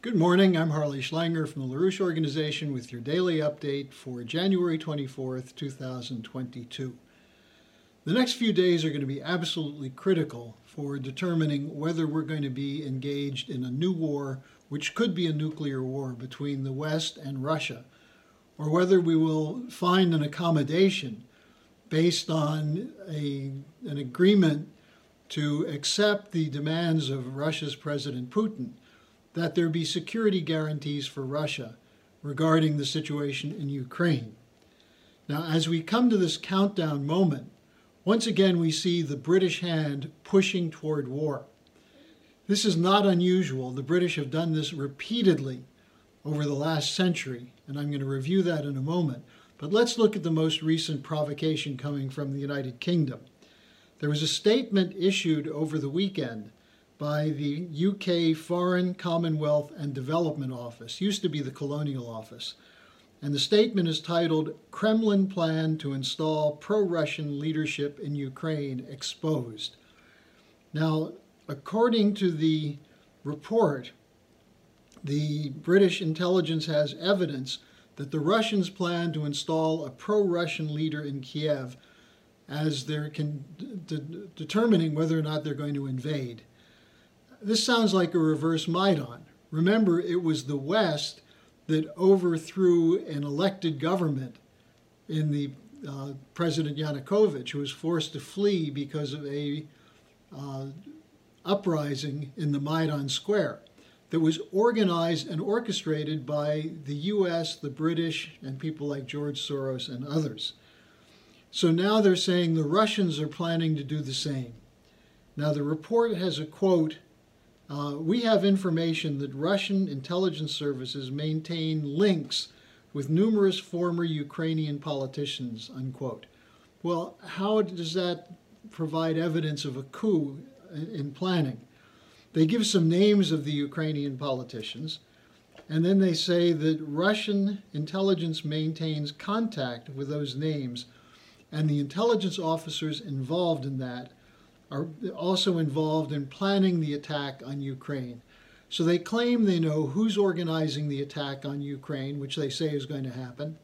Good morning. I'm Harley Schlanger from the LaRouche Organization with your daily update for January 24th, 2022. The next few days are going to be absolutely critical for determining whether we're going to be engaged in a new war, which could be a nuclear war between the West and Russia, or whether we will find an accommodation based on a, an agreement to accept the demands of Russia's President Putin that there be security guarantees for Russia regarding the situation in Ukraine. Now, as we come to this countdown moment, once again we see the British hand pushing toward war. This is not unusual. The British have done this repeatedly over the last century, and I'm going to review that in a moment. But let's look at the most recent provocation coming from the United Kingdom. There was a statement issued over the weekend by the UK Foreign, Commonwealth and Development Office, used to be the Colonial Office. And the statement is titled Kremlin Plan to Install Pro Russian Leadership in Ukraine Exposed. Now, according to the report, the British intelligence has evidence that the Russians plan to install a pro Russian leader in Kiev as they're con- de- determining whether or not they're going to invade. This sounds like a reverse Maidan. Remember, it was the West that overthrew an elected government in the uh, President Yanukovych, who was forced to flee because of a uh, uprising in the Maidan Square that was organized and orchestrated by the U.S., the British, and people like George Soros and others. So now they're saying the Russians are planning to do the same. Now the report has a quote uh, we have information that Russian intelligence services maintain links with numerous former Ukrainian politicians, unquote. Well, how does that provide evidence of a coup in planning? They give some names of the Ukrainian politicians, and then they say that Russian intelligence maintains contact with those names, and the intelligence officers involved in that are also involved in planning the attack on Ukraine. So they claim they know who's organizing the attack on Ukraine, which they say is going to happen,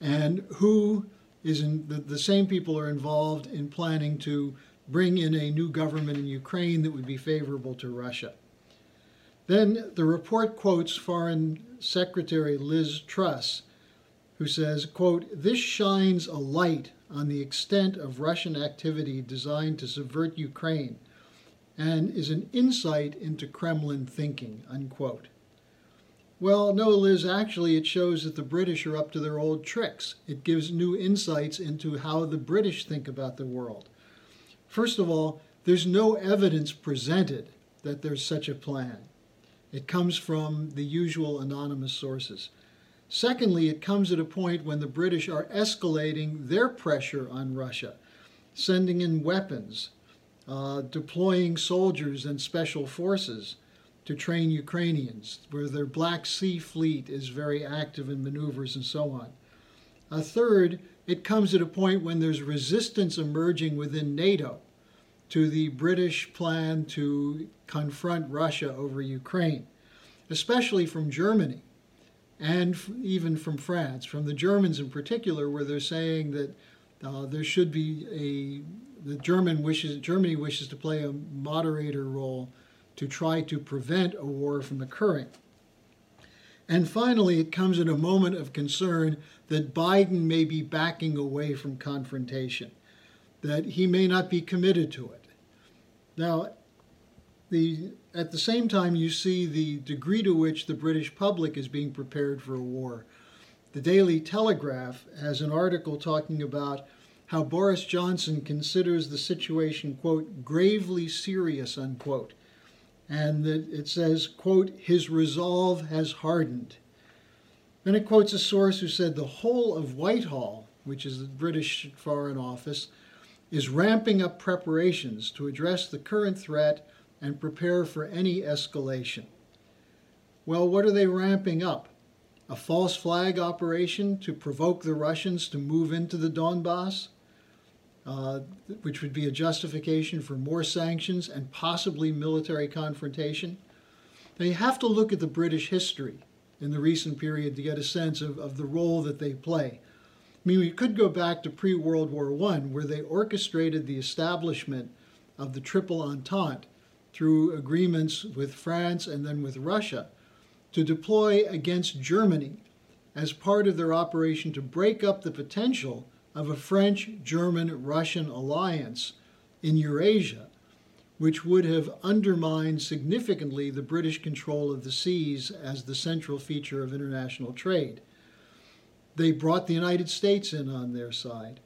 and who is in the, the same people are involved in planning to bring in a new government in Ukraine that would be favorable to Russia. Then the report quotes Foreign Secretary Liz Truss, who says, quote, this shines a light on the extent of Russian activity designed to subvert Ukraine and is an insight into Kremlin thinking, unquote. Well, no, Liz, actually, it shows that the British are up to their old tricks. It gives new insights into how the British think about the world. First of all, there's no evidence presented that there's such a plan. It comes from the usual anonymous sources. Secondly, it comes at a point when the British are escalating their pressure on Russia, sending in weapons, uh, deploying soldiers and special forces to train Ukrainians, where their Black Sea fleet is very active in maneuvers and so on. A third, it comes at a point when there's resistance emerging within NATO to the British plan to confront Russia over Ukraine, especially from Germany and even from France, from the Germans in particular, where they're saying that uh, there should be a the German wishes Germany wishes to play a moderator role to try to prevent a war from occurring. And finally, it comes at a moment of concern that Biden may be backing away from confrontation, that he may not be committed to it. Now, the, at the same time, you see the degree to which the British public is being prepared for a war. The Daily Telegraph has an article talking about how Boris Johnson considers the situation, quote, gravely serious, unquote. And that it says, quote, his resolve has hardened. Then it quotes a source who said the whole of Whitehall, which is the British Foreign Office, is ramping up preparations to address the current threat and prepare for any escalation. Well, what are they ramping up? A false flag operation to provoke the Russians to move into the Donbass, uh, which would be a justification for more sanctions and possibly military confrontation? Now, you have to look at the British history in the recent period to get a sense of, of the role that they play. I mean, we could go back to pre World War I, where they orchestrated the establishment of the Triple Entente through agreements with France and then with Russia to deploy against Germany as part of their operation to break up the potential of a French German Russian alliance in Eurasia, which would have undermined significantly the British control of the seas as the central feature of international trade. They brought the United States in on their side.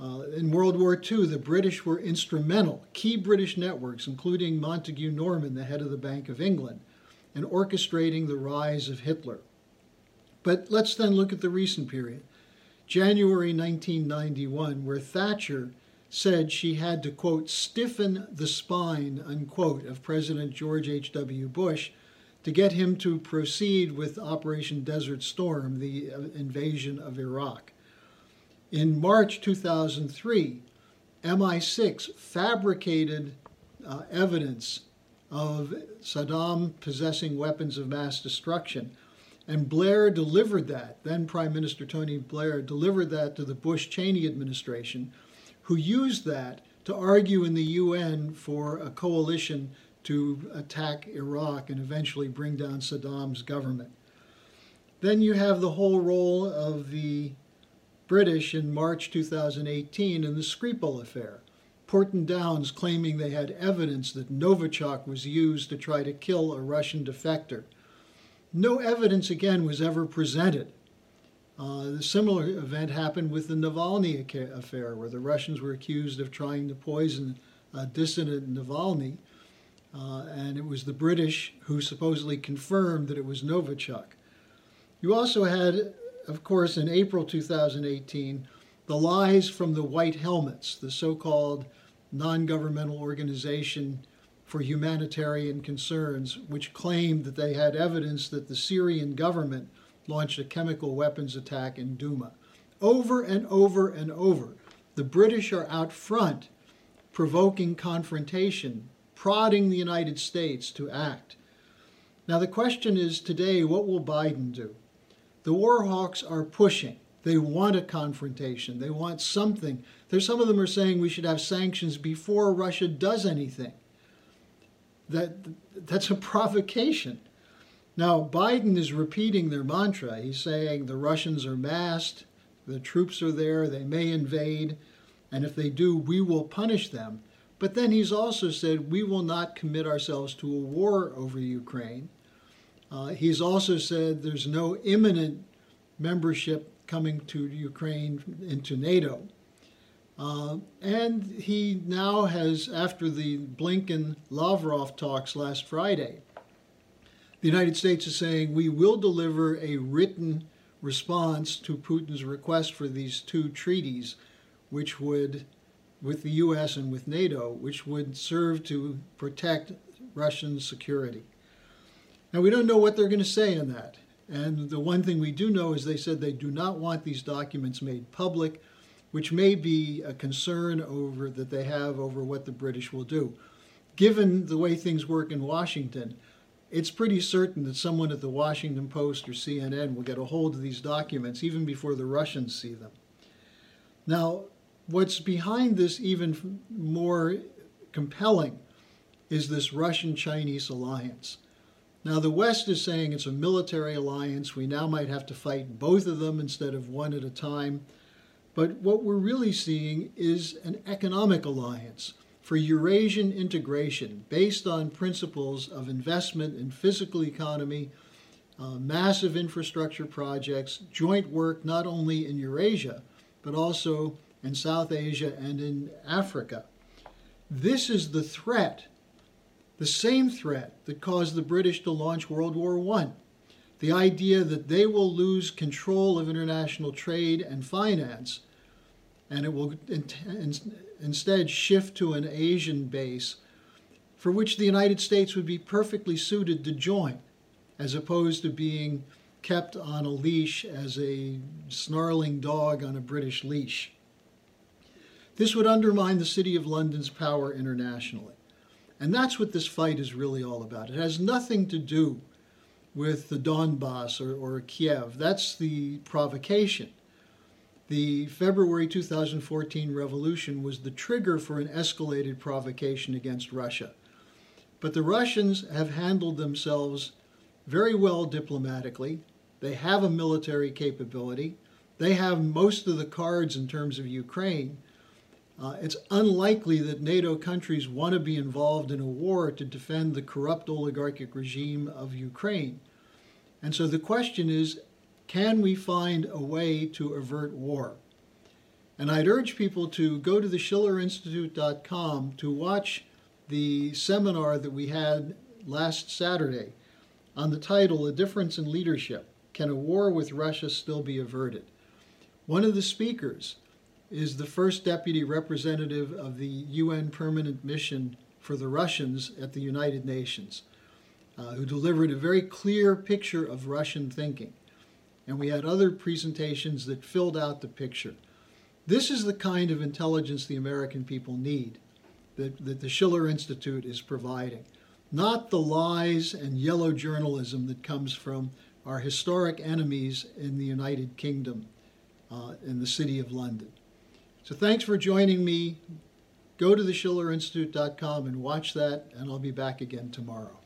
Uh, in World War II, the British were instrumental, key British networks, including Montagu Norman, the head of the Bank of England, in orchestrating the rise of Hitler. But let's then look at the recent period. January 1991, where Thatcher said she had to, quote, stiffen the spine, unquote, of President George H.W. Bush to get him to proceed with Operation Desert Storm, the uh, invasion of Iraq. In March 2003, MI6 fabricated uh, evidence of Saddam possessing weapons of mass destruction. And Blair delivered that, then Prime Minister Tony Blair delivered that to the Bush Cheney administration, who used that to argue in the UN for a coalition to attack Iraq and eventually bring down Saddam's government. Then you have the whole role of the British in March 2018 in the Skripal affair. Porton Downs claiming they had evidence that Novichok was used to try to kill a Russian defector. No evidence again was ever presented. Uh, the similar event happened with the Navalny affair, where the Russians were accused of trying to poison a dissident Navalny, uh, and it was the British who supposedly confirmed that it was Novichok. You also had of course, in April 2018, the lies from the White Helmets, the so called non governmental organization for humanitarian concerns, which claimed that they had evidence that the Syrian government launched a chemical weapons attack in Douma. Over and over and over, the British are out front provoking confrontation, prodding the United States to act. Now, the question is today what will Biden do? The Warhawks are pushing. They want a confrontation. They want something. There's some of them are saying we should have sanctions before Russia does anything. That that's a provocation. Now Biden is repeating their mantra. He's saying the Russians are massed, the troops are there, they may invade, and if they do, we will punish them. But then he's also said we will not commit ourselves to a war over Ukraine. Uh, he's also said there's no imminent membership coming to Ukraine into NATO. Uh, and he now has, after the Blinken Lavrov talks last Friday, the United States is saying we will deliver a written response to Putin's request for these two treaties, which would, with the US and with NATO, which would serve to protect Russian security. Now, we don't know what they're going to say in that. And the one thing we do know is they said they do not want these documents made public, which may be a concern over that they have over what the British will do. Given the way things work in Washington, it's pretty certain that someone at the Washington Post or CNN will get a hold of these documents even before the Russians see them. Now, what's behind this even more compelling is this Russian Chinese alliance. Now, the West is saying it's a military alliance. We now might have to fight both of them instead of one at a time. But what we're really seeing is an economic alliance for Eurasian integration based on principles of investment in physical economy, uh, massive infrastructure projects, joint work not only in Eurasia, but also in South Asia and in Africa. This is the threat the same threat that caused the British to launch World War I. The idea that they will lose control of international trade and finance and it will in, in, instead shift to an Asian base for which the United States would be perfectly suited to join, as opposed to being kept on a leash as a snarling dog on a British leash. This would undermine the City of London's power internationally. And that's what this fight is really all about. It has nothing to do with the Donbass or, or Kiev. That's the provocation. The February 2014 revolution was the trigger for an escalated provocation against Russia. But the Russians have handled themselves very well diplomatically. They have a military capability. They have most of the cards in terms of Ukraine. Uh, it's unlikely that NATO countries want to be involved in a war to defend the corrupt oligarchic regime of Ukraine. And so the question is can we find a way to avert war? And I'd urge people to go to the schillerinstitute.com to watch the seminar that we had last Saturday on the title A Difference in Leadership Can a War with Russia Still Be Averted? One of the speakers is the first deputy representative of the UN Permanent Mission for the Russians at the United Nations, uh, who delivered a very clear picture of Russian thinking. And we had other presentations that filled out the picture. This is the kind of intelligence the American people need that, that the Schiller Institute is providing, not the lies and yellow journalism that comes from our historic enemies in the United Kingdom, uh, in the City of London. So thanks for joining me. Go to the schillerinstitute.com and watch that, and I'll be back again tomorrow.